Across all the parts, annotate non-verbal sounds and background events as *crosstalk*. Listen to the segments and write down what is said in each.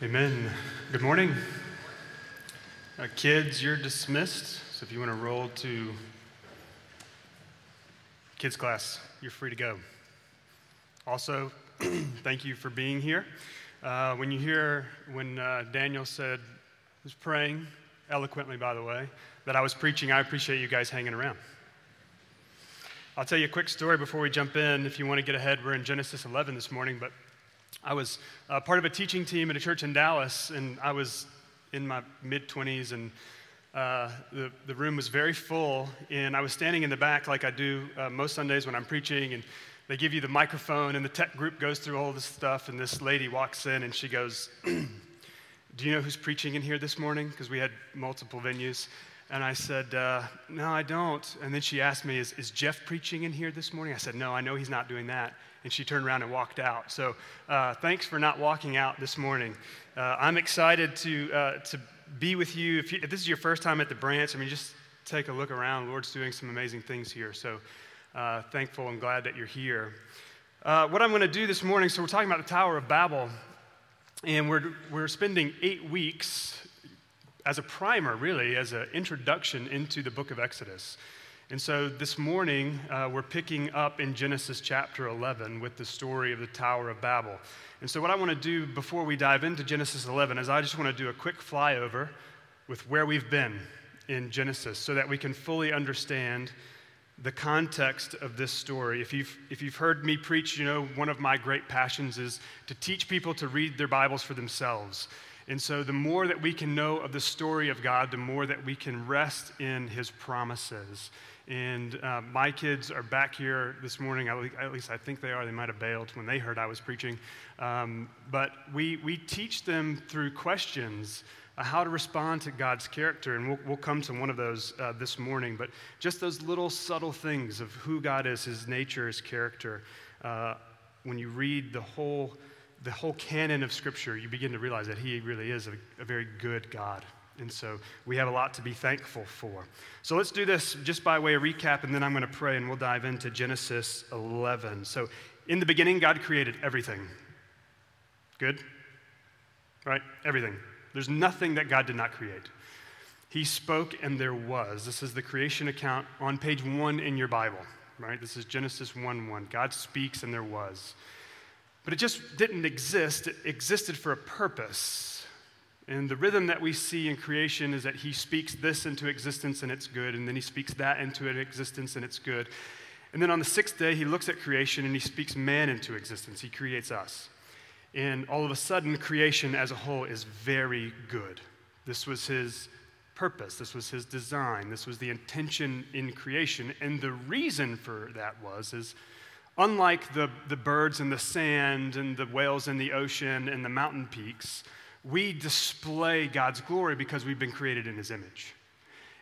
Amen. Good morning. Uh, kids, you're dismissed. So if you want to roll to kids' class, you're free to go. Also, *clears throat* thank you for being here. Uh, when you hear when uh, Daniel said, was praying eloquently, by the way, that I was preaching, I appreciate you guys hanging around. I'll tell you a quick story before we jump in. If you want to get ahead, we're in Genesis 11 this morning, but I was uh, part of a teaching team at a church in Dallas, and I was in my mid 20s, and uh, the, the room was very full, and I was standing in the back like I do uh, most Sundays when I'm preaching, and they give you the microphone, and the tech group goes through all this stuff, and this lady walks in, and she goes, *clears throat* Do you know who's preaching in here this morning? Because we had multiple venues. And I said, uh, No, I don't. And then she asked me, is, is Jeff preaching in here this morning? I said, No, I know he's not doing that and she turned around and walked out. So uh, thanks for not walking out this morning. Uh, I'm excited to, uh, to be with you. If, you. if, this is your first time at the branch, I mean, just take a look around. The Lord's doing some amazing things here. So uh, thankful and glad that you're here. Uh, what I'm going to do this morning, so we're talking about the Tower of Babel, and we're, we're spending eight weeks as a primer, really, as an introduction into the book of Exodus. And so this morning, uh, we're picking up in Genesis chapter 11 with the story of the Tower of Babel. And so, what I want to do before we dive into Genesis 11 is I just want to do a quick flyover with where we've been in Genesis so that we can fully understand the context of this story. If you've, if you've heard me preach, you know, one of my great passions is to teach people to read their Bibles for themselves. And so, the more that we can know of the story of God, the more that we can rest in His promises. And uh, my kids are back here this morning. At least I think they are. They might have bailed when they heard I was preaching. Um, but we, we teach them through questions uh, how to respond to God's character. And we'll, we'll come to one of those uh, this morning. But just those little subtle things of who God is, his nature, his character. Uh, when you read the whole, the whole canon of Scripture, you begin to realize that he really is a, a very good God. And so we have a lot to be thankful for. So let's do this just by way of recap, and then I'm going to pray and we'll dive into Genesis 11. So, in the beginning, God created everything. Good? Right? Everything. There's nothing that God did not create. He spoke and there was. This is the creation account on page one in your Bible, right? This is Genesis 1 1. God speaks and there was. But it just didn't exist, it existed for a purpose. And the rhythm that we see in creation is that he speaks this into existence and it's good, and then he speaks that into existence and it's good. And then on the sixth day, he looks at creation and he speaks man into existence. He creates us. And all of a sudden, creation as a whole is very good. This was his purpose, this was his design, this was the intention in creation. And the reason for that was is unlike the, the birds in the sand and the whales in the ocean and the mountain peaks, we display God's glory because we've been created in his image.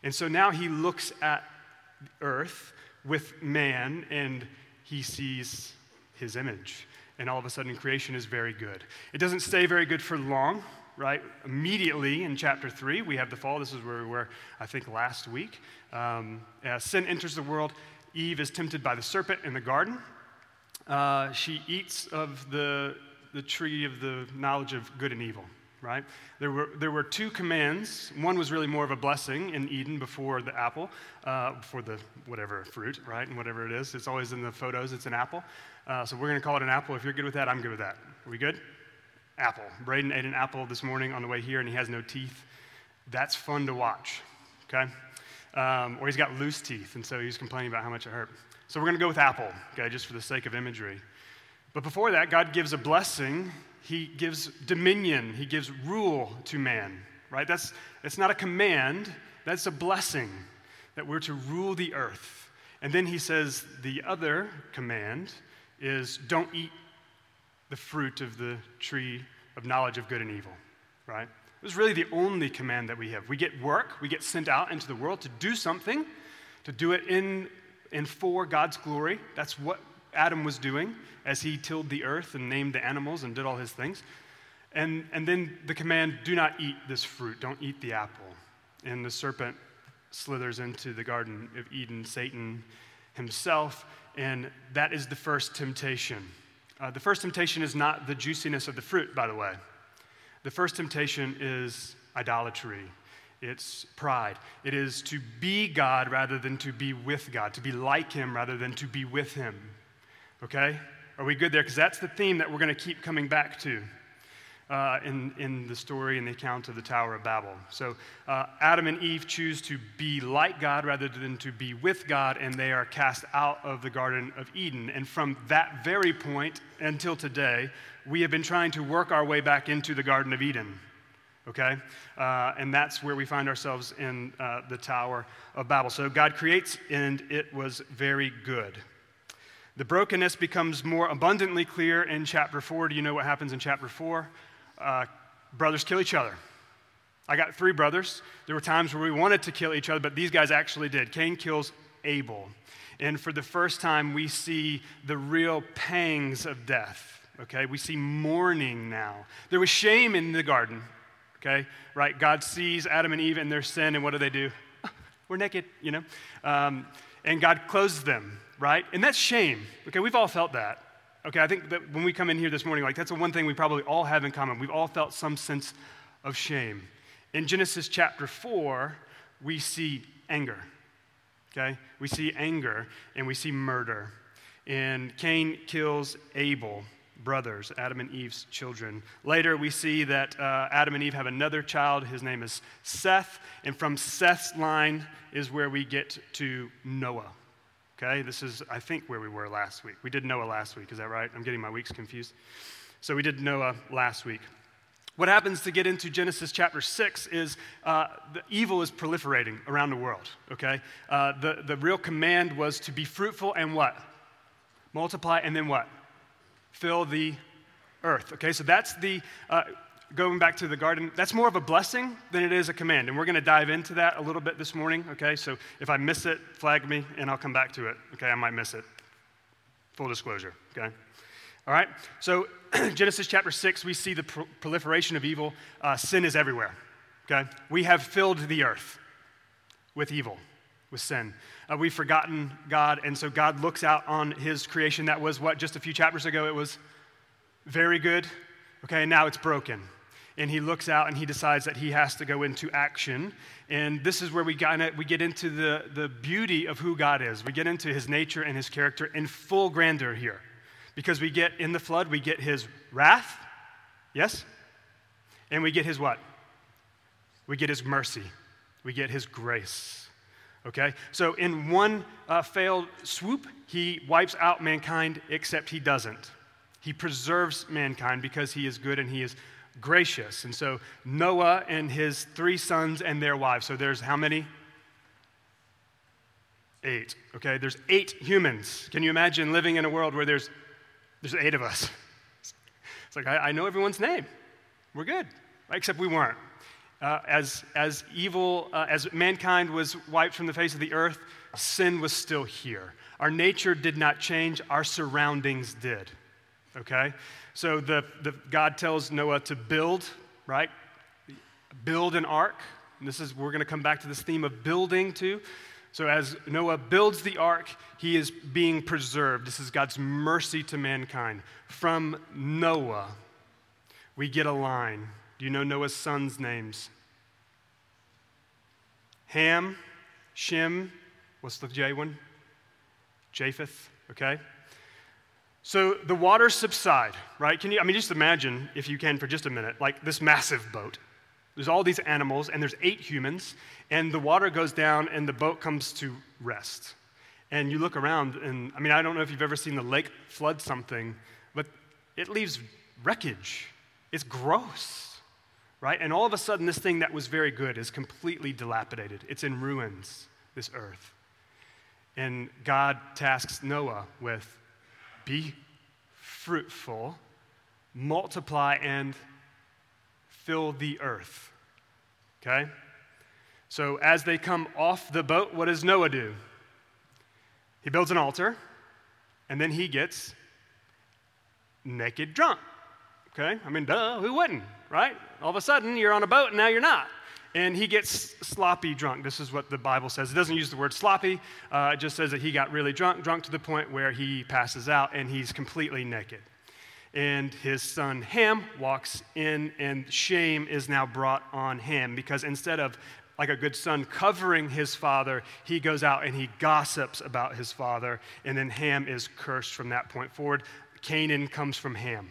And so now he looks at earth with man and he sees his image. And all of a sudden, creation is very good. It doesn't stay very good for long, right? Immediately in chapter 3, we have the fall. This is where we were, I think, last week. Um, as sin enters the world, Eve is tempted by the serpent in the garden. Uh, she eats of the, the tree of the knowledge of good and evil right? There were, there were two commands. One was really more of a blessing in Eden before the apple, uh, before the whatever fruit, right? And whatever it is. It's always in the photos, it's an apple. Uh, so we're going to call it an apple. If you're good with that, I'm good with that. Are we good? Apple. Braden ate an apple this morning on the way here and he has no teeth. That's fun to watch, okay? Um, or he's got loose teeth and so he's complaining about how much it hurt. So we're going to go with apple, okay, just for the sake of imagery. But before that, God gives a blessing he gives dominion, he gives rule to man, right? That's, that's not a command, that's a blessing that we're to rule the earth. And then he says the other command is don't eat the fruit of the tree of knowledge of good and evil, right? This is really the only command that we have. We get work, we get sent out into the world to do something, to do it in and for God's glory. That's what Adam was doing as he tilled the earth and named the animals and did all his things. And, and then the command do not eat this fruit, don't eat the apple. And the serpent slithers into the Garden of Eden, Satan himself, and that is the first temptation. Uh, the first temptation is not the juiciness of the fruit, by the way. The first temptation is idolatry. It's pride. It is to be God rather than to be with God, to be like Him rather than to be with Him. Okay? Are we good there? Because that's the theme that we're going to keep coming back to uh, in, in the story and the account of the Tower of Babel. So uh, Adam and Eve choose to be like God rather than to be with God, and they are cast out of the Garden of Eden. And from that very point until today, we have been trying to work our way back into the Garden of Eden. Okay? Uh, and that's where we find ourselves in uh, the Tower of Babel. So God creates, and it was very good. The brokenness becomes more abundantly clear in chapter 4. Do you know what happens in chapter 4? uh, brothers kill each other. I got three brothers. There were times where we wanted to kill each other, but these guys actually did. Cain kills Abel. And for the first time, we see the real pangs of death. Okay? We see mourning now. There was shame in the garden. Okay? Right? God sees Adam and Eve and their sin, and what do they do? *laughs* We're naked, you know? Um, and God clothes them, right? And that's shame. Okay? We've all felt that. Okay, I think that when we come in here this morning, like that's the one thing we probably all have in common. We've all felt some sense of shame. In Genesis chapter 4, we see anger. Okay? We see anger and we see murder. And Cain kills Abel, brothers, Adam and Eve's children. Later, we see that uh, Adam and Eve have another child. His name is Seth. And from Seth's line is where we get to Noah. Okay, this is, I think, where we were last week. We did Noah last week, is that right? I'm getting my weeks confused. So we did Noah last week. What happens to get into Genesis chapter 6 is uh, the evil is proliferating around the world, okay? Uh, the, the real command was to be fruitful and what? Multiply and then what? Fill the earth, okay? So that's the, uh, going back to the garden, that's more of a blessing than it is a command. And we're going to dive into that a little bit this morning, okay? So if I miss it, flag me and I'll come back to it, okay? I might miss it. Full disclosure, okay? All right? So, *clears throat* Genesis chapter 6, we see the pro- proliferation of evil. Uh, sin is everywhere, okay? We have filled the earth with evil, with sin. Uh, we've forgotten God, and so God looks out on his creation. That was what, just a few chapters ago? It was very good, okay? Now it's broken and he looks out and he decides that he has to go into action. And this is where we, got, we get into the, the beauty of who God is. We get into his nature and his character in full grandeur here. Because we get in the flood, we get his wrath, yes? And we get his what? We get his mercy. We get his grace. Okay? So in one uh, failed swoop, he wipes out mankind, except he doesn't. He preserves mankind because he is good and he is gracious. And so Noah and his three sons and their wives. So there's how many? Eight. Okay, there's eight humans. Can you imagine living in a world where there's, there's eight of us? *laughs* It's like, I, I know everyone's name. We're good. Except we weren't. Uh, as, as evil, uh, as mankind was wiped from the face of the earth, sin was still here. Our nature did not change, our surroundings did. Okay? So the, the, God tells Noah to build, right? Build an ark. And this is, we're going to come back to this theme of building too. So as Noah builds the ark, he is being preserved. This is God's mercy to mankind. From Noah, we get a line. Do you know Noah's sons' names? Ham, Shem, what's the J one? Japheth, okay? So the waters subside, right? Can you, I mean, just imagine, if you can, for just a minute, like this massive boat. There's all these animals, and there's eight humans, and the water goes down, and the boat comes to rest. And you look around, and I mean, I don't know if you've ever seen the lake flood something, but it leaves wreckage. It's gross, right? And all of a sudden, this thing that was very good is completely dilapidated. It's in ruins, this earth. And God tasks Noah with be fruitful, multiply, and fill the earth. Okay? So as they come off the boat, what does Noah do? He builds an altar, and then he gets naked drunk. Okay? I mean, duh, who wouldn't, right? All of a sudden, you're on a boat, and now you're not and he gets sloppy drunk. This is what the Bible says. It doesn't use the word sloppy, uh, it just says that he got really drunk, drunk to the point where he passes out and he's completely naked. and his son Ham walks in, and shame is now brought on him because instead of like a good son covering his father, he goes out and he gossips about his father, and then Ham is cursed from that point forward. Canaan comes from Ham.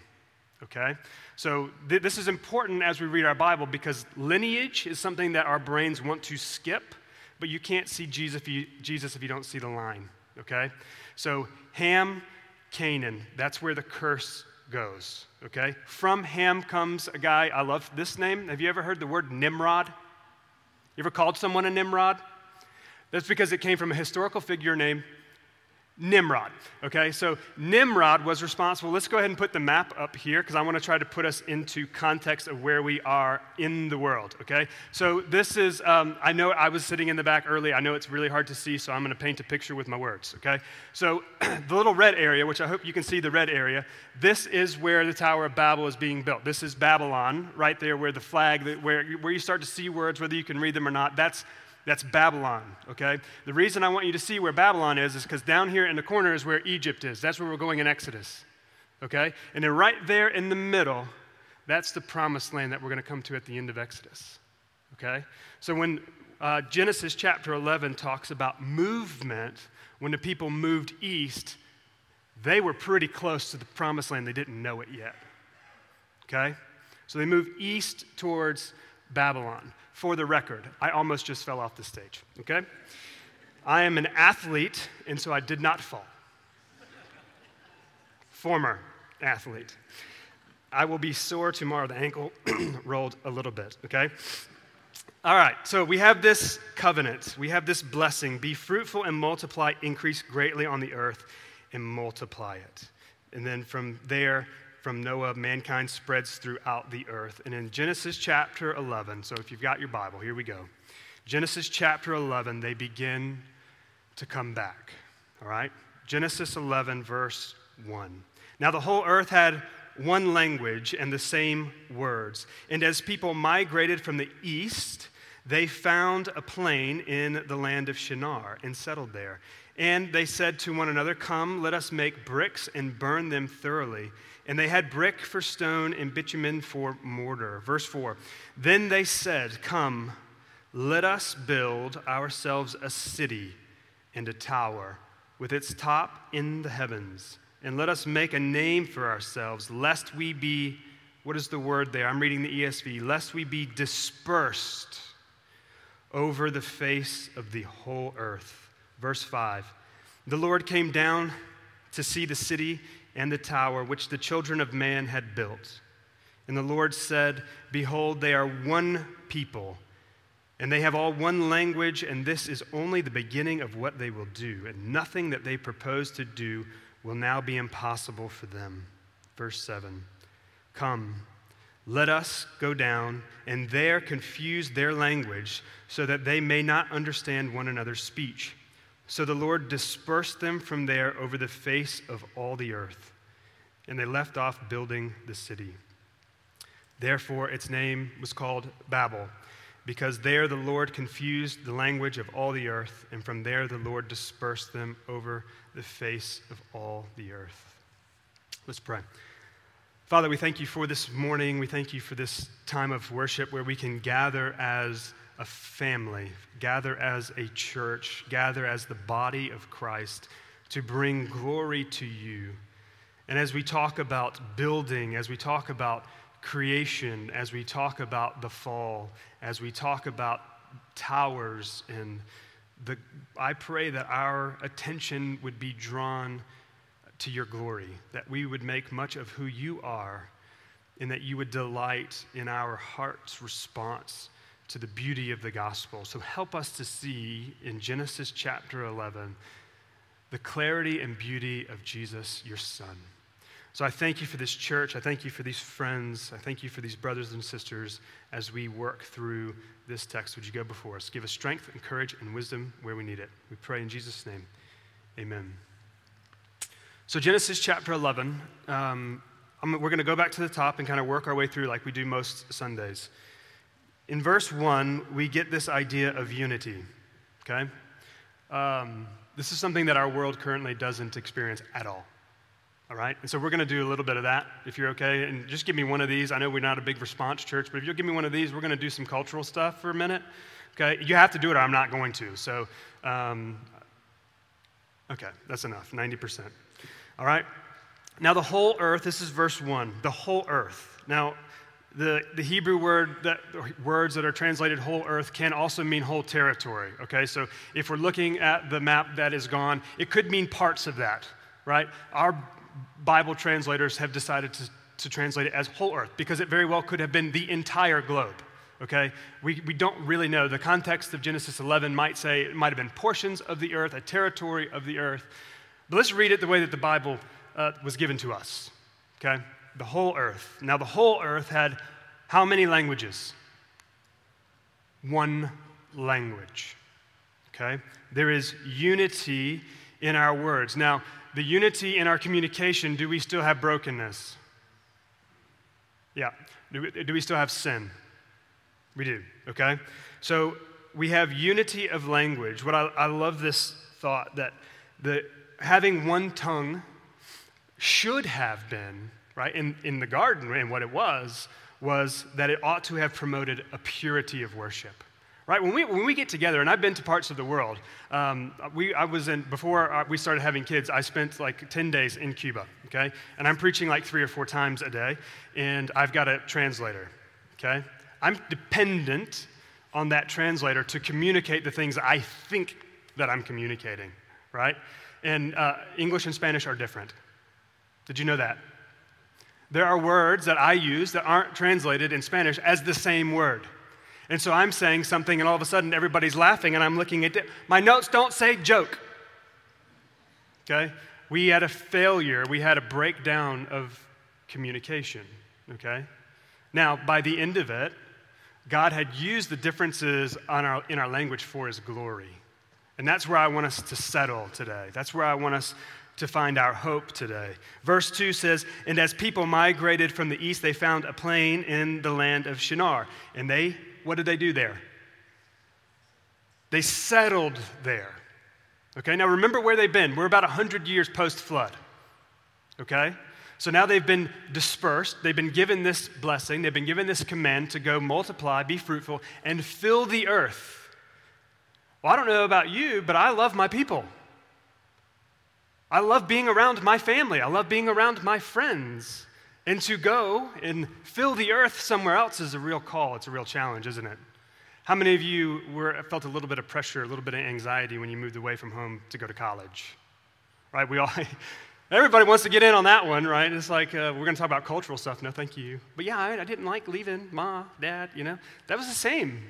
Okay? So th- this is important as we read our Bible because lineage is something that our brains want to skip, but you can't see Jesus if you, Jesus if you don't see the line. Okay? So Ham, Canaan, that's where the curse goes. Okay? From Ham comes a guy, I love this name. Have you ever heard the word Nimrod? You ever called someone a Nimrod? That's because it came from a historical figure named Nimrod. Okay, so Nimrod was responsible. Let's go ahead and put the map up here because I want to try to put us into context of where we are in the world. Okay, so this is, um, I know I was sitting in the back early. I know it's really hard to see, so I'm going to paint a picture with my words. Okay, so *clears throat* the little red area, which I hope you can see the red area, this is where the Tower of Babel is being built. This is Babylon, right there where the flag, where, where you start to see words, whether you can read them or not. That's that's Babylon, okay? The reason I want you to see where Babylon is is because down here in the corner is where Egypt is. That's where we're going in Exodus, okay? And then right there in the middle, that's the promised land that we're going to come to at the end of Exodus, okay? So when uh, Genesis chapter 11 talks about movement, when the people moved east, they were pretty close to the promised land. They didn't know it yet, okay? So they moved east towards Babylon for the record, I almost just fell off the stage, okay? I am an athlete, and so I did not fall. Former athlete. I will be sore tomorrow. The ankle *clears throat* rolled a little bit, okay? All right, so we have this covenant. We have this blessing be fruitful and multiply, increase greatly on the earth, and multiply it. And then from there, from Noah, mankind spreads throughout the earth. And in Genesis chapter 11, so if you've got your Bible, here we go. Genesis chapter 11, they begin to come back. All right? Genesis 11, verse 1. Now the whole earth had one language and the same words. And as people migrated from the east, they found a plain in the land of Shinar and settled there. And they said to one another, Come, let us make bricks and burn them thoroughly. And they had brick for stone and bitumen for mortar. Verse 4 Then they said, Come, let us build ourselves a city and a tower with its top in the heavens. And let us make a name for ourselves, lest we be, what is the word there? I'm reading the ESV, lest we be dispersed over the face of the whole earth. Verse 5 The Lord came down to see the city and the tower which the children of man had built. And the Lord said, Behold, they are one people, and they have all one language, and this is only the beginning of what they will do. And nothing that they propose to do will now be impossible for them. Verse 7 Come, let us go down and there confuse their language, so that they may not understand one another's speech. So the Lord dispersed them from there over the face of all the earth, and they left off building the city. Therefore, its name was called Babel, because there the Lord confused the language of all the earth, and from there the Lord dispersed them over the face of all the earth. Let's pray. Father, we thank you for this morning. We thank you for this time of worship where we can gather as a family, gather as a church, gather as the body of Christ to bring glory to you. And as we talk about building, as we talk about creation, as we talk about the fall, as we talk about towers and the, I pray that our attention would be drawn to your glory, that we would make much of who you are, and that you would delight in our heart's response to the beauty of the gospel. So help us to see in Genesis chapter 11 the clarity and beauty of Jesus, your son. So I thank you for this church. I thank you for these friends. I thank you for these brothers and sisters as we work through this text. Would you go before us? Give us strength and courage and wisdom where we need it. We pray in Jesus' name. Amen. So, Genesis chapter 11, um, we're going to go back to the top and kind of work our way through like we do most Sundays. In verse 1, we get this idea of unity, okay? Um, this is something that our world currently doesn't experience at all. All right? And so we're going to do a little bit of that, if you're okay. And just give me one of these. I know we're not a big response church, but if you'll give me one of these, we're going to do some cultural stuff for a minute. Okay? You have to do it, or I'm not going to. So, um, okay, that's enough 90%. All right? Now, the whole earth, this is verse 1, the whole earth. Now, the, the Hebrew word that, words that are translated whole earth can also mean whole territory. Okay, so if we're looking at the map that is gone, it could mean parts of that, right? Our Bible translators have decided to, to translate it as whole earth because it very well could have been the entire globe. Okay, we, we don't really know. The context of Genesis 11 might say it might have been portions of the earth, a territory of the earth. But let's read it the way that the Bible uh, was given to us. Okay? the whole earth. Now, the whole earth had how many languages? One language. Okay? There is unity in our words. Now, the unity in our communication, do we still have brokenness? Yeah. Do we, do we still have sin? We do, okay? So we have unity of language. What I, I love this thought that the, having one tongue should have been right? In, in the garden, and what it was, was that it ought to have promoted a purity of worship. Right? When we, when we get together, and I've been to parts of the world, um, we, I was in, before uh, we started having kids, I spent like 10 days in Cuba, okay? And I'm preaching like three or four times a day, and I've got a translator, okay? I'm dependent on that translator to communicate the things I think that I'm communicating, right? And uh, English and Spanish are different. Did you know that? There are words that I use that aren't translated in Spanish as the same word. And so I'm saying something, and all of a sudden everybody's laughing, and I'm looking at it. My notes don't say joke. Okay? We had a failure, we had a breakdown of communication. Okay? Now, by the end of it, God had used the differences our, in our language for his glory. And that's where I want us to settle today. That's where I want us to find our hope today. Verse 2 says, And as people migrated from the east, they found a plain in the land of Shinar. And they, what did they do there? They settled there. Okay, now remember where they've been. We're about 100 years post flood. Okay? So now they've been dispersed. They've been given this blessing. They've been given this command to go multiply, be fruitful, and fill the earth. Well, I don't know about you, but I love my people. I love being around my family. I love being around my friends. And to go and fill the earth somewhere else is a real call. It's a real challenge, isn't it? How many of you were, felt a little bit of pressure, a little bit of anxiety when you moved away from home to go to college? Right? We all, *laughs* everybody wants to get in on that one, right? It's like uh, we're going to talk about cultural stuff. No, thank you. But yeah, I, I didn't like leaving ma, dad. You know, that was the same.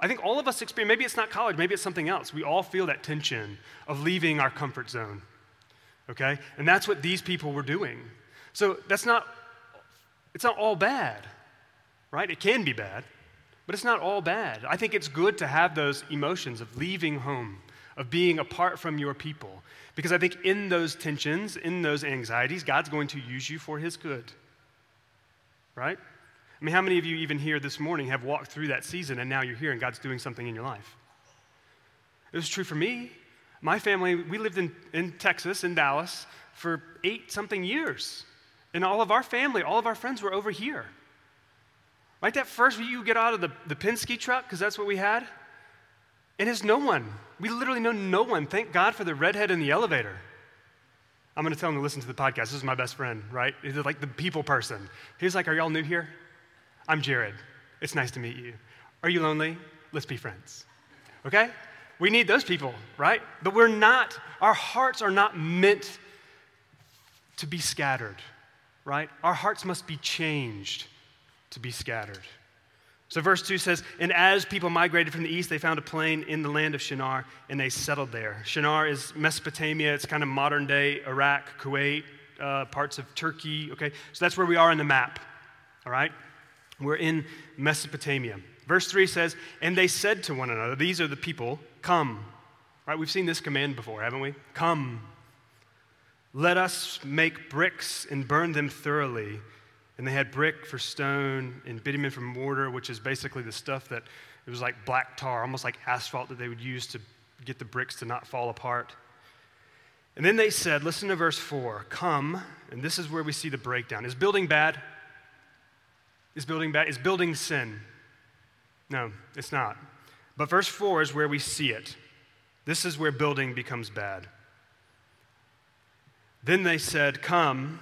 I think all of us experience. Maybe it's not college. Maybe it's something else. We all feel that tension of leaving our comfort zone okay? And that's what these people were doing. So that's not, it's not all bad, right? It can be bad, but it's not all bad. I think it's good to have those emotions of leaving home, of being apart from your people, because I think in those tensions, in those anxieties, God's going to use you for his good, right? I mean, how many of you, even here this morning, have walked through that season and now you're here and God's doing something in your life? It was true for me. My family, we lived in, in Texas, in Dallas, for eight something years. And all of our family, all of our friends were over here. Right? That first you get out of the, the Penske truck, because that's what we had, and it's no one. We literally know no one. Thank God for the redhead in the elevator. I'm going to tell him to listen to the podcast. This is my best friend, right? He's like the people person. He's like, Are y'all new here? I'm Jared. It's nice to meet you. Are you lonely? Let's be friends. Okay? We need those people, right? But we're not, our hearts are not meant to be scattered, right? Our hearts must be changed to be scattered. So, verse 2 says, And as people migrated from the east, they found a plain in the land of Shinar, and they settled there. Shinar is Mesopotamia, it's kind of modern day Iraq, Kuwait, uh, parts of Turkey, okay? So, that's where we are on the map, all right? We're in Mesopotamia. Verse 3 says, And they said to one another, These are the people, come. Right? We've seen this command before, haven't we? Come. Let us make bricks and burn them thoroughly. And they had brick for stone and bitumen for mortar, which is basically the stuff that it was like black tar, almost like asphalt that they would use to get the bricks to not fall apart. And then they said, listen to verse 4 Come, and this is where we see the breakdown. Is building bad? Is building bad? Is building sin? No, it's not. But verse 4 is where we see it. This is where building becomes bad. Then they said, Come,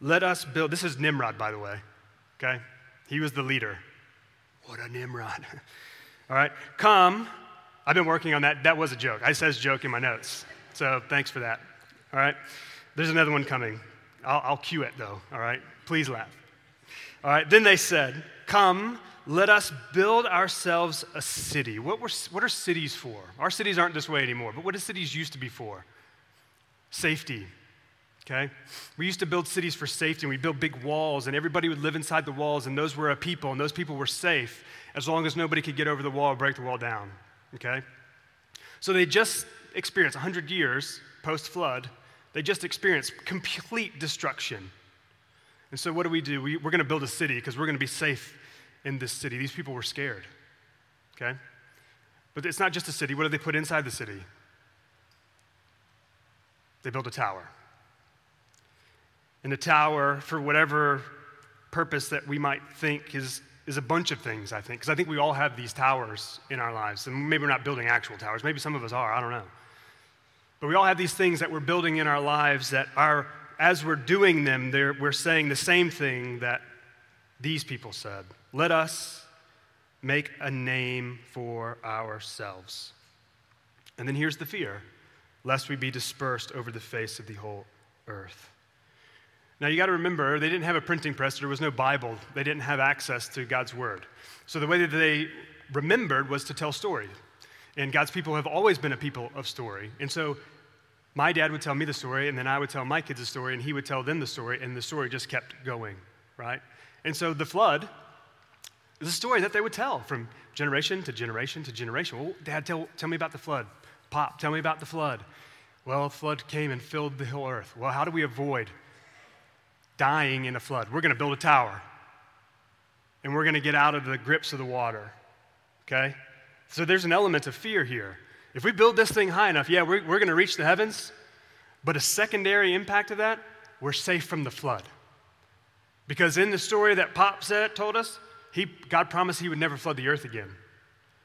let us build. This is Nimrod, by the way. Okay? He was the leader. What a Nimrod. *laughs* All right, come. I've been working on that. That was a joke. I says joke in my notes. So thanks for that. All right, there's another one coming. I'll, I'll cue it though. All right, please laugh. All right, then they said, Come, let us build ourselves a city. What, were, what are cities for? Our cities aren't this way anymore, but what do cities used to be for? Safety. Okay? We used to build cities for safety, and we build big walls, and everybody would live inside the walls, and those were a people, and those people were safe as long as nobody could get over the wall or break the wall down. Okay? So they just experienced 100 years post flood, they just experienced complete destruction. And so, what do we do? We, we're going to build a city because we're going to be safe in this city. These people were scared. Okay? But it's not just a city. What do they put inside the city? They build a tower. And the tower, for whatever purpose that we might think is, is a bunch of things, I think. Because I think we all have these towers in our lives. And maybe we're not building actual towers. Maybe some of us are. I don't know. But we all have these things that we're building in our lives that are, as we're doing them, we're saying the same thing that these people said. Let us make a name for ourselves. And then here's the fear lest we be dispersed over the face of the whole earth. Now, you got to remember, they didn't have a printing press, there was no Bible, they didn't have access to God's Word. So, the way that they remembered was to tell stories. And God's people have always been a people of story. And so, my dad would tell me the story, and then I would tell my kids the story, and he would tell them the story, and the story just kept going, right? And so, the flood is a story that they would tell from generation to generation to generation. Well, Dad, tell, tell me about the flood. Pop, tell me about the flood. Well, a flood came and filled the whole earth. Well, how do we avoid dying in a flood? We're going to build a tower. And we're going to get out of the grips of the water. Okay? So there's an element of fear here. If we build this thing high enough, yeah, we're, we're going to reach the heavens. But a secondary impact of that, we're safe from the flood. Because in the story that Pop said, told us, he, God promised he would never flood the earth again.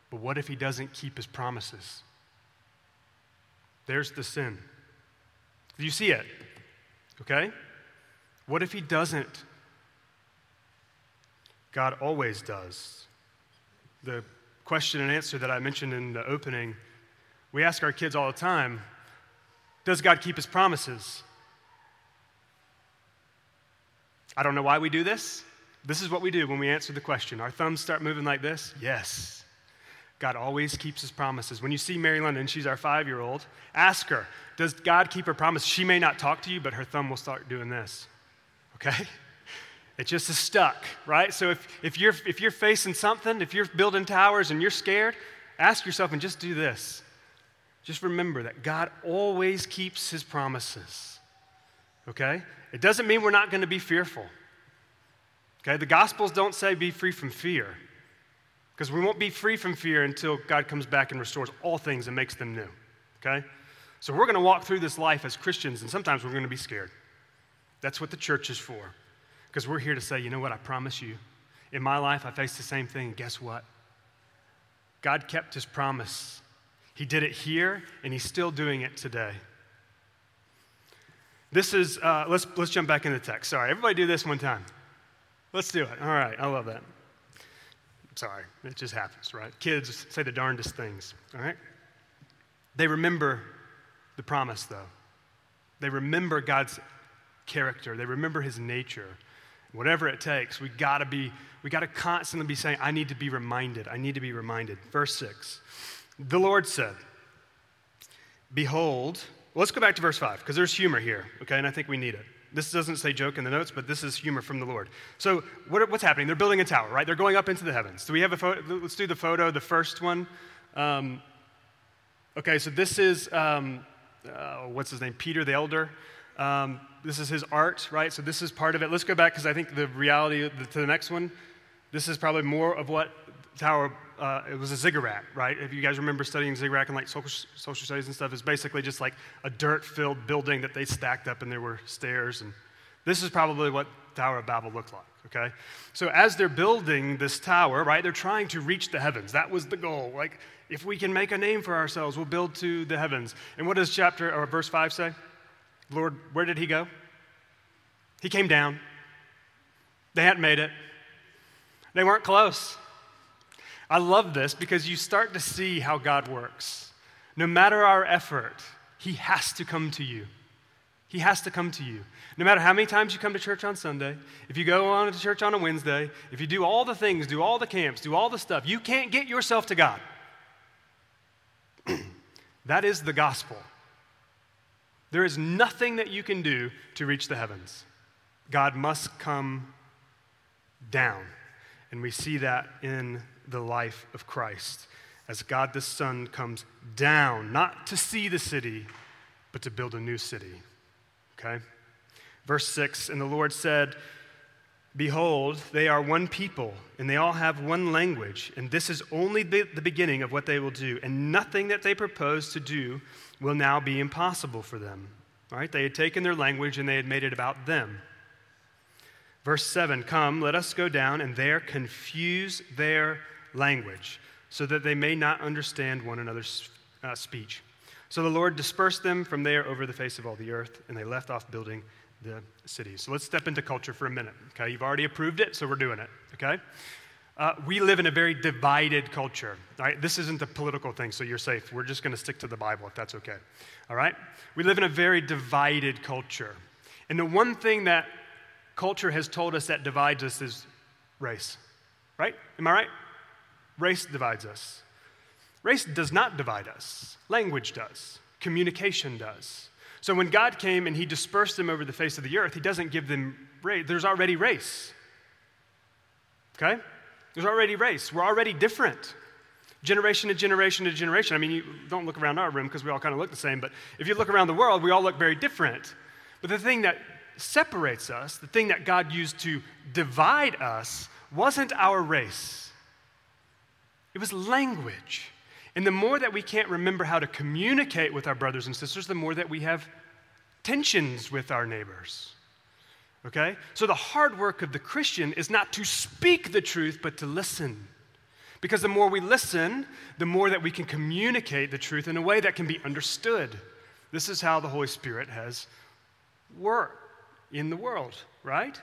But what if he doesn't keep his promises? There's the sin. Do you see it? Okay? What if he doesn't? God always does. The question and answer that I mentioned in the opening, we ask our kids all the time Does God keep his promises? I don't know why we do this. This is what we do when we answer the question. Our thumbs start moving like this. Yes. God always keeps his promises. When you see Mary London, she's our five year old, ask her, Does God keep her promise? She may not talk to you, but her thumb will start doing this. Okay? It just is stuck, right? So if, if, you're, if you're facing something, if you're building towers and you're scared, ask yourself and just do this. Just remember that God always keeps his promises. Okay? It doesn't mean we're not going to be fearful. Okay, the Gospels don't say be free from fear, because we won't be free from fear until God comes back and restores all things and makes them new. Okay? So we're going to walk through this life as Christians, and sometimes we're going to be scared. That's what the church is for. Because we're here to say, you know what, I promise you, in my life, I faced the same thing, and guess what? God kept his promise. He did it here, and he's still doing it today. This is, uh, let's, let's jump back in the text. Sorry, everybody do this one time. Let's do it. All right, I love that. Sorry, it just happens, right? Kids say the darndest things, all right? They remember the promise, though. They remember God's character, they remember his nature. Whatever it takes, we gotta be, we gotta constantly be saying, I need to be reminded, I need to be reminded. Verse 6. The Lord said, Behold, let's go back to verse 5, because there's humor here, okay, and I think we need it. This doesn't say joke in the notes, but this is humor from the Lord. So, what, what's happening? They're building a tower, right? They're going up into the heavens. Do we have a photo? Let's do the photo, the first one. Um, okay, so this is, um, uh, what's his name? Peter the Elder. Um, this is his art, right? So, this is part of it. Let's go back because I think the reality to the next one, this is probably more of what tower, uh, it was a ziggurat, right? If you guys remember studying ziggurat and like social, social studies and stuff, it's basically just like a dirt filled building that they stacked up and there were stairs. And this is probably what Tower of Babel looked like, okay? So as they're building this tower, right, they're trying to reach the heavens. That was the goal. Like, if we can make a name for ourselves, we'll build to the heavens. And what does chapter or verse 5 say? Lord, where did he go? He came down. They hadn't made it. They weren't close. I love this because you start to see how God works. No matter our effort, He has to come to you. He has to come to you. No matter how many times you come to church on Sunday, if you go on to church on a Wednesday, if you do all the things, do all the camps, do all the stuff, you can't get yourself to God. *clears throat* that is the gospel. There is nothing that you can do to reach the heavens. God must come down. And we see that in the life of Christ as God the Son comes down, not to see the city, but to build a new city. Okay? Verse 6 And the Lord said, Behold, they are one people, and they all have one language, and this is only the beginning of what they will do, and nothing that they propose to do will now be impossible for them. All right? They had taken their language and they had made it about them. Verse 7 Come, let us go down and there confuse their language, so that they may not understand one another's uh, speech. So the Lord dispersed them from there over the face of all the earth, and they left off building the cities. So let's step into culture for a minute. Okay, you've already approved it, so we're doing it. Okay, uh, we live in a very divided culture. All right, this isn't a political thing, so you're safe. We're just going to stick to the Bible if that's okay. All right, we live in a very divided culture, and the one thing that culture has told us that divides us is race. Right? Am I right? Race divides us. Race does not divide us, language does, communication does. So when God came and He dispersed them over the face of the earth, He doesn't give them race. There's already race. Okay? There's already race. We're already different. Generation to generation to generation. I mean, you don't look around our room because we all kind of look the same, but if you look around the world, we all look very different. But the thing that separates us, the thing that God used to divide us, wasn't our race, it was language. And the more that we can't remember how to communicate with our brothers and sisters, the more that we have tensions with our neighbors. Okay? So the hard work of the Christian is not to speak the truth, but to listen. Because the more we listen, the more that we can communicate the truth in a way that can be understood. This is how the Holy Spirit has worked in the world, right?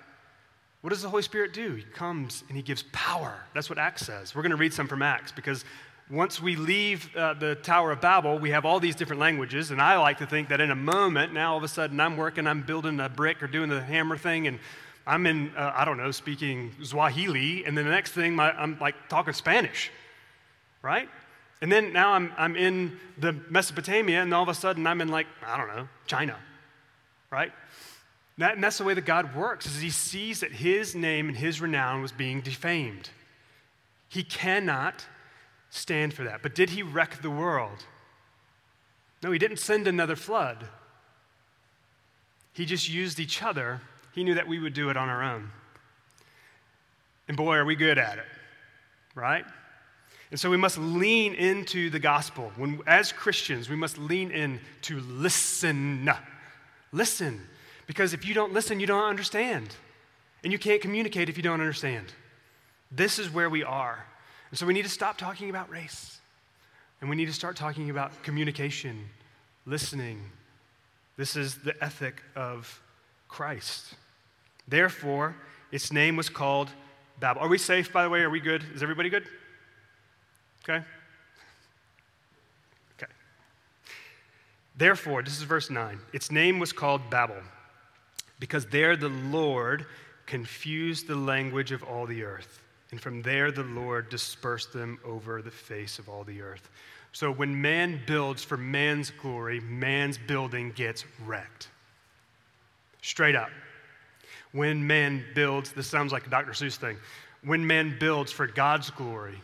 What does the Holy Spirit do? He comes and he gives power. That's what Acts says. We're going to read some from Acts because once we leave uh, the Tower of Babel, we have all these different languages. And I like to think that in a moment, now all of a sudden I'm working, I'm building a brick or doing the hammer thing, and I'm in, uh, I don't know, speaking Swahili. And then the next thing, my, I'm like talking Spanish, right? And then now I'm, I'm in the Mesopotamia, and all of a sudden I'm in like, I don't know, China, right? That, and that's the way that God works, is he sees that his name and his renown was being defamed. He cannot stand for that. But did he wreck the world? No, he didn't send another flood. He just used each other. He knew that we would do it on our own. And boy, are we good at it, right? And so we must lean into the gospel. When, as Christians, we must lean in to listen. Listen. Because if you don't listen, you don't understand. And you can't communicate if you don't understand. This is where we are. And so we need to stop talking about race. And we need to start talking about communication, listening. This is the ethic of Christ. Therefore, its name was called Babel. Are we safe, by the way? Are we good? Is everybody good? Okay. Okay. Therefore, this is verse 9. Its name was called Babel because there the Lord confused the language of all the earth. And from there the Lord dispersed them over the face of all the earth. So when man builds for man's glory, man's building gets wrecked. Straight up. When man builds, this sounds like a Dr. Seuss thing. When man builds for God's glory,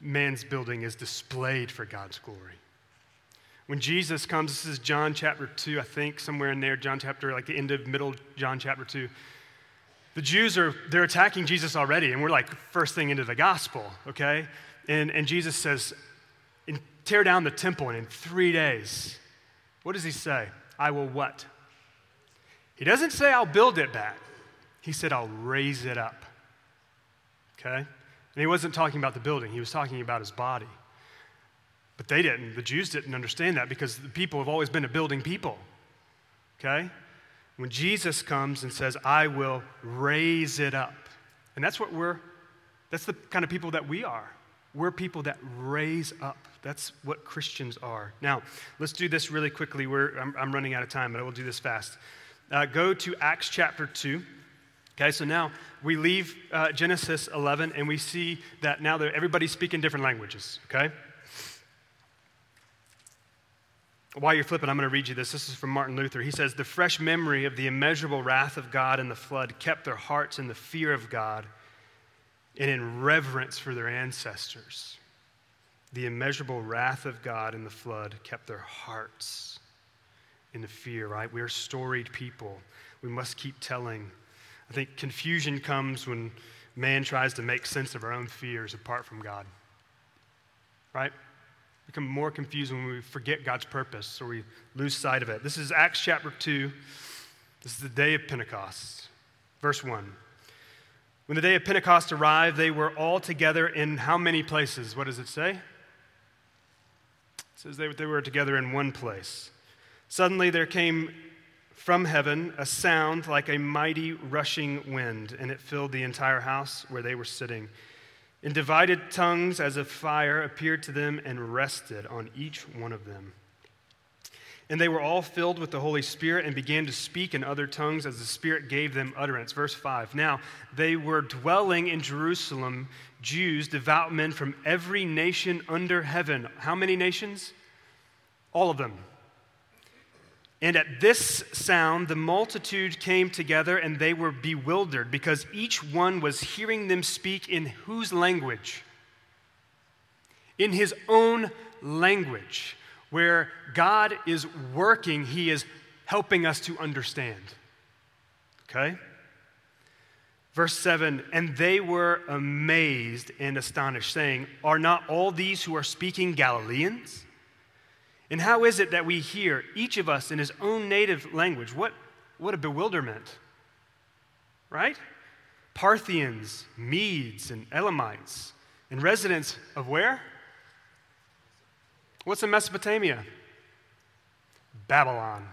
man's building is displayed for God's glory. When Jesus comes, this is John chapter 2, I think, somewhere in there, John chapter, like the end of middle John chapter 2. the Jews are they're attacking Jesus already, and we're like first thing into the gospel, okay? And, and Jesus says, tear down the temple, and in three days, what does he say? I will what? He doesn't say, I'll build it back. He said, I'll raise it up. Okay? And he wasn't talking about the building, he was talking about his body. But they didn't. The Jews didn't understand that because the people have always been a building people. Okay? When Jesus comes and says, I will raise it up. And that's what we're, that's the kind of people that we are. We're people that raise up. That's what Christians are. Now, let's do this really quickly. We're, I'm, I'm running out of time, but I will do this fast. Uh, go to Acts chapter 2. Okay, so now we leave uh, Genesis 11 and we see that now everybody's speaking different languages, okay? While you're flipping, I'm going to read you this. This is from Martin Luther. He says, The fresh memory of the immeasurable wrath of God in the flood kept their hearts in the fear of God and in reverence for their ancestors. The immeasurable wrath of God in the flood kept their hearts in the fear, right? We are storied people. We must keep telling. I think confusion comes when man tries to make sense of our own fears apart from God. Right? Become more confused when we forget God's purpose or we lose sight of it. This is Acts chapter 2. This is the day of Pentecost. Verse 1. When the day of Pentecost arrived, they were all together in how many places? What does it say? It says they, they were together in one place. Suddenly there came from heaven a sound like a mighty rushing wind, and it filled the entire house where they were sitting. And divided tongues as of fire appeared to them and rested on each one of them. And they were all filled with the Holy Spirit and began to speak in other tongues as the Spirit gave them utterance. Verse 5. Now, they were dwelling in Jerusalem, Jews, devout men from every nation under heaven. How many nations? All of them. And at this sound, the multitude came together and they were bewildered because each one was hearing them speak in whose language? In his own language where God is working, He is helping us to understand. Okay? Verse 7 And they were amazed and astonished, saying, Are not all these who are speaking Galileans? And how is it that we hear, each of us in his own native language? What, what a bewilderment, right? Parthians, Medes, and Elamites, and residents of where? What's in Mesopotamia? Babylon.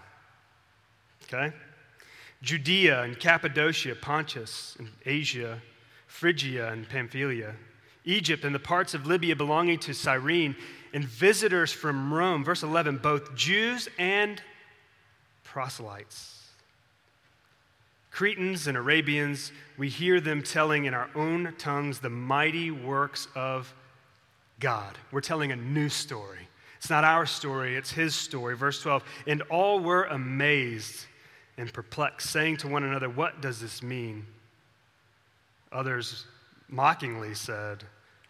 Okay? Judea and Cappadocia, Pontus and Asia, Phrygia and Pamphylia, Egypt and the parts of Libya belonging to Cyrene, and visitors from Rome. Verse 11, both Jews and proselytes. Cretans and Arabians, we hear them telling in our own tongues the mighty works of God. We're telling a new story. It's not our story, it's his story. Verse 12. And all were amazed and perplexed, saying to one another, What does this mean? Others mockingly said,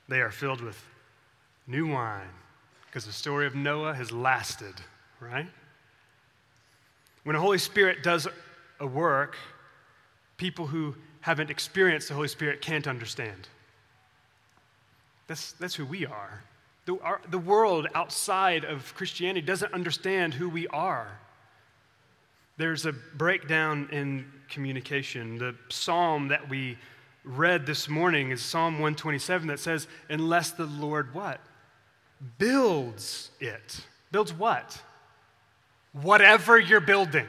They are filled with new wine, because the story of Noah has lasted, right? When the Holy Spirit does a work, people who haven't experienced the Holy Spirit can't understand. That's, that's who we are. The, our, the world outside of Christianity doesn't understand who we are. There's a breakdown in communication. The psalm that we read this morning is Psalm 127 that says, Unless the Lord what? Builds it. Builds what? Whatever you're building.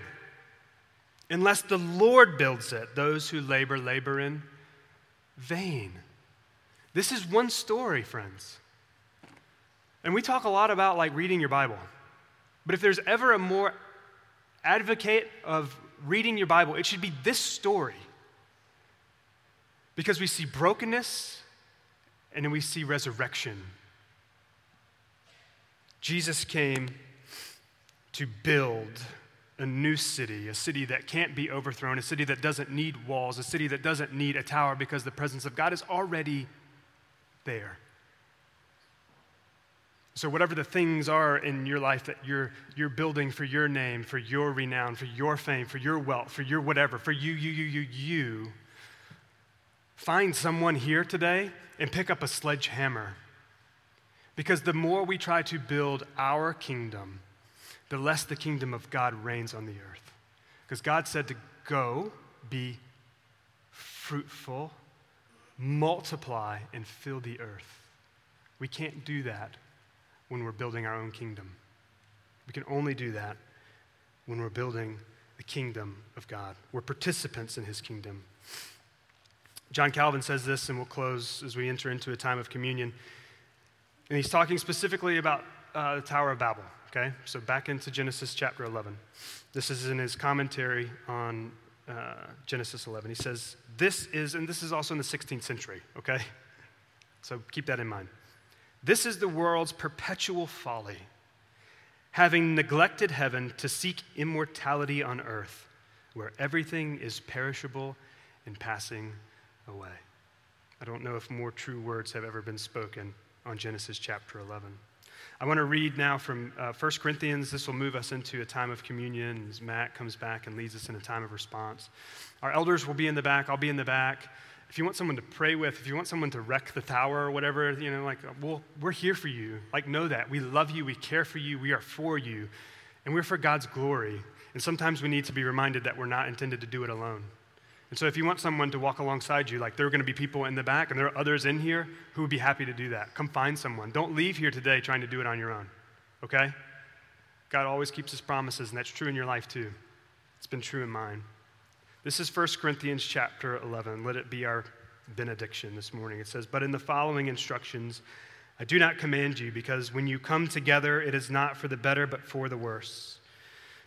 Unless the Lord builds it, those who labor, labor in vain. This is one story, friends. And we talk a lot about like reading your Bible. But if there's ever a more advocate of reading your Bible, it should be this story. Because we see brokenness and then we see resurrection. Jesus came to build a new city, a city that can't be overthrown, a city that doesn't need walls, a city that doesn't need a tower because the presence of God is already there. So, whatever the things are in your life that you're, you're building for your name, for your renown, for your fame, for your wealth, for your whatever, for you, you, you, you, you, find someone here today and pick up a sledgehammer. Because the more we try to build our kingdom, the less the kingdom of God reigns on the earth. Because God said to go, be fruitful, multiply, and fill the earth. We can't do that when we're building our own kingdom. We can only do that when we're building the kingdom of God. We're participants in his kingdom. John Calvin says this, and we'll close as we enter into a time of communion. And he's talking specifically about uh, the Tower of Babel, okay? So back into Genesis chapter 11. This is in his commentary on uh, Genesis 11. He says, This is, and this is also in the 16th century, okay? So keep that in mind. This is the world's perpetual folly, having neglected heaven to seek immortality on earth, where everything is perishable and passing away. I don't know if more true words have ever been spoken on Genesis chapter 11. I want to read now from uh, 1 Corinthians. This will move us into a time of communion as Matt comes back and leads us in a time of response. Our elders will be in the back, I'll be in the back. If you want someone to pray with, if you want someone to wreck the tower or whatever, you know, like, well, we're here for you. Like, know that. We love you, we care for you, we are for you, and we're for God's glory. And sometimes we need to be reminded that we're not intended to do it alone. And so, if you want someone to walk alongside you, like there are going to be people in the back and there are others in here who would be happy to do that. Come find someone. Don't leave here today trying to do it on your own, okay? God always keeps his promises, and that's true in your life too. It's been true in mine. This is 1 Corinthians chapter 11. Let it be our benediction this morning. It says, But in the following instructions, I do not command you, because when you come together, it is not for the better, but for the worse.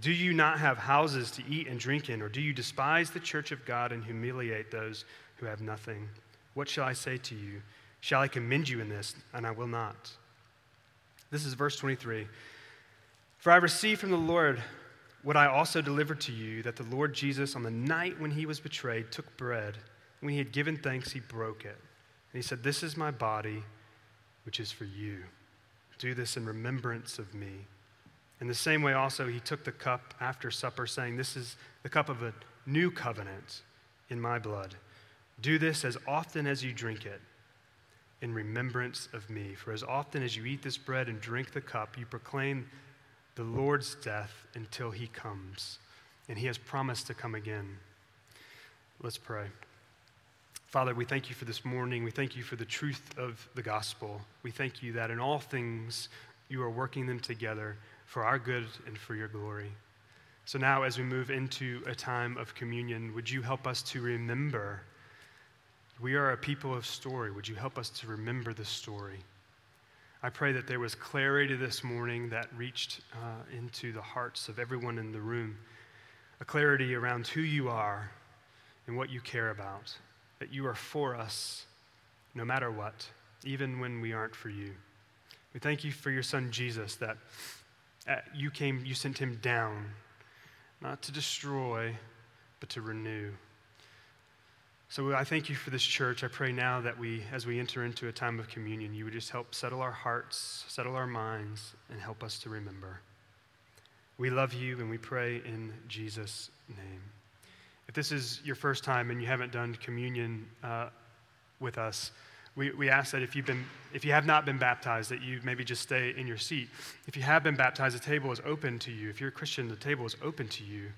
Do you not have houses to eat and drink in, or do you despise the church of God and humiliate those who have nothing? What shall I say to you? Shall I commend you in this? And I will not. This is verse 23. For I received from the Lord what I also delivered to you that the Lord Jesus, on the night when he was betrayed, took bread. When he had given thanks, he broke it. And he said, This is my body, which is for you. Do this in remembrance of me. In the same way, also, he took the cup after supper, saying, This is the cup of a new covenant in my blood. Do this as often as you drink it in remembrance of me. For as often as you eat this bread and drink the cup, you proclaim the Lord's death until he comes. And he has promised to come again. Let's pray. Father, we thank you for this morning. We thank you for the truth of the gospel. We thank you that in all things you are working them together for our good and for your glory. So now, as we move into a time of communion, would you help us to remember? We are a people of story. Would you help us to remember the story? I pray that there was clarity this morning that reached uh, into the hearts of everyone in the room, a clarity around who you are and what you care about, that you are for us no matter what, even when we aren't for you. We thank you for your son Jesus, that you came, you sent him down, not to destroy, but to renew. So I thank you for this church. I pray now that we, as we enter into a time of communion, you would just help settle our hearts, settle our minds, and help us to remember. We love you and we pray in Jesus' name. If this is your first time and you haven't done communion uh, with us, we, we ask that if, you've been, if you have not been baptized, that you maybe just stay in your seat. If you have been baptized, the table is open to you. If you're a Christian, the table is open to you.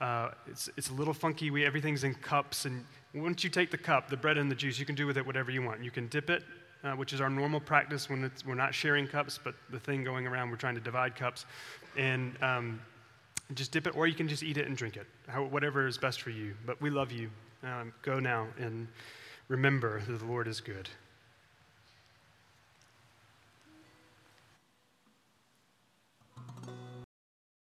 Uh, it's, it's a little funky. We, everything's in cups. And once you take the cup, the bread and the juice, you can do with it whatever you want. You can dip it, uh, which is our normal practice when we're not sharing cups, but the thing going around, we're trying to divide cups. And um, just dip it, or you can just eat it and drink it, how, whatever is best for you. But we love you. Um, go now and remember that the Lord is good.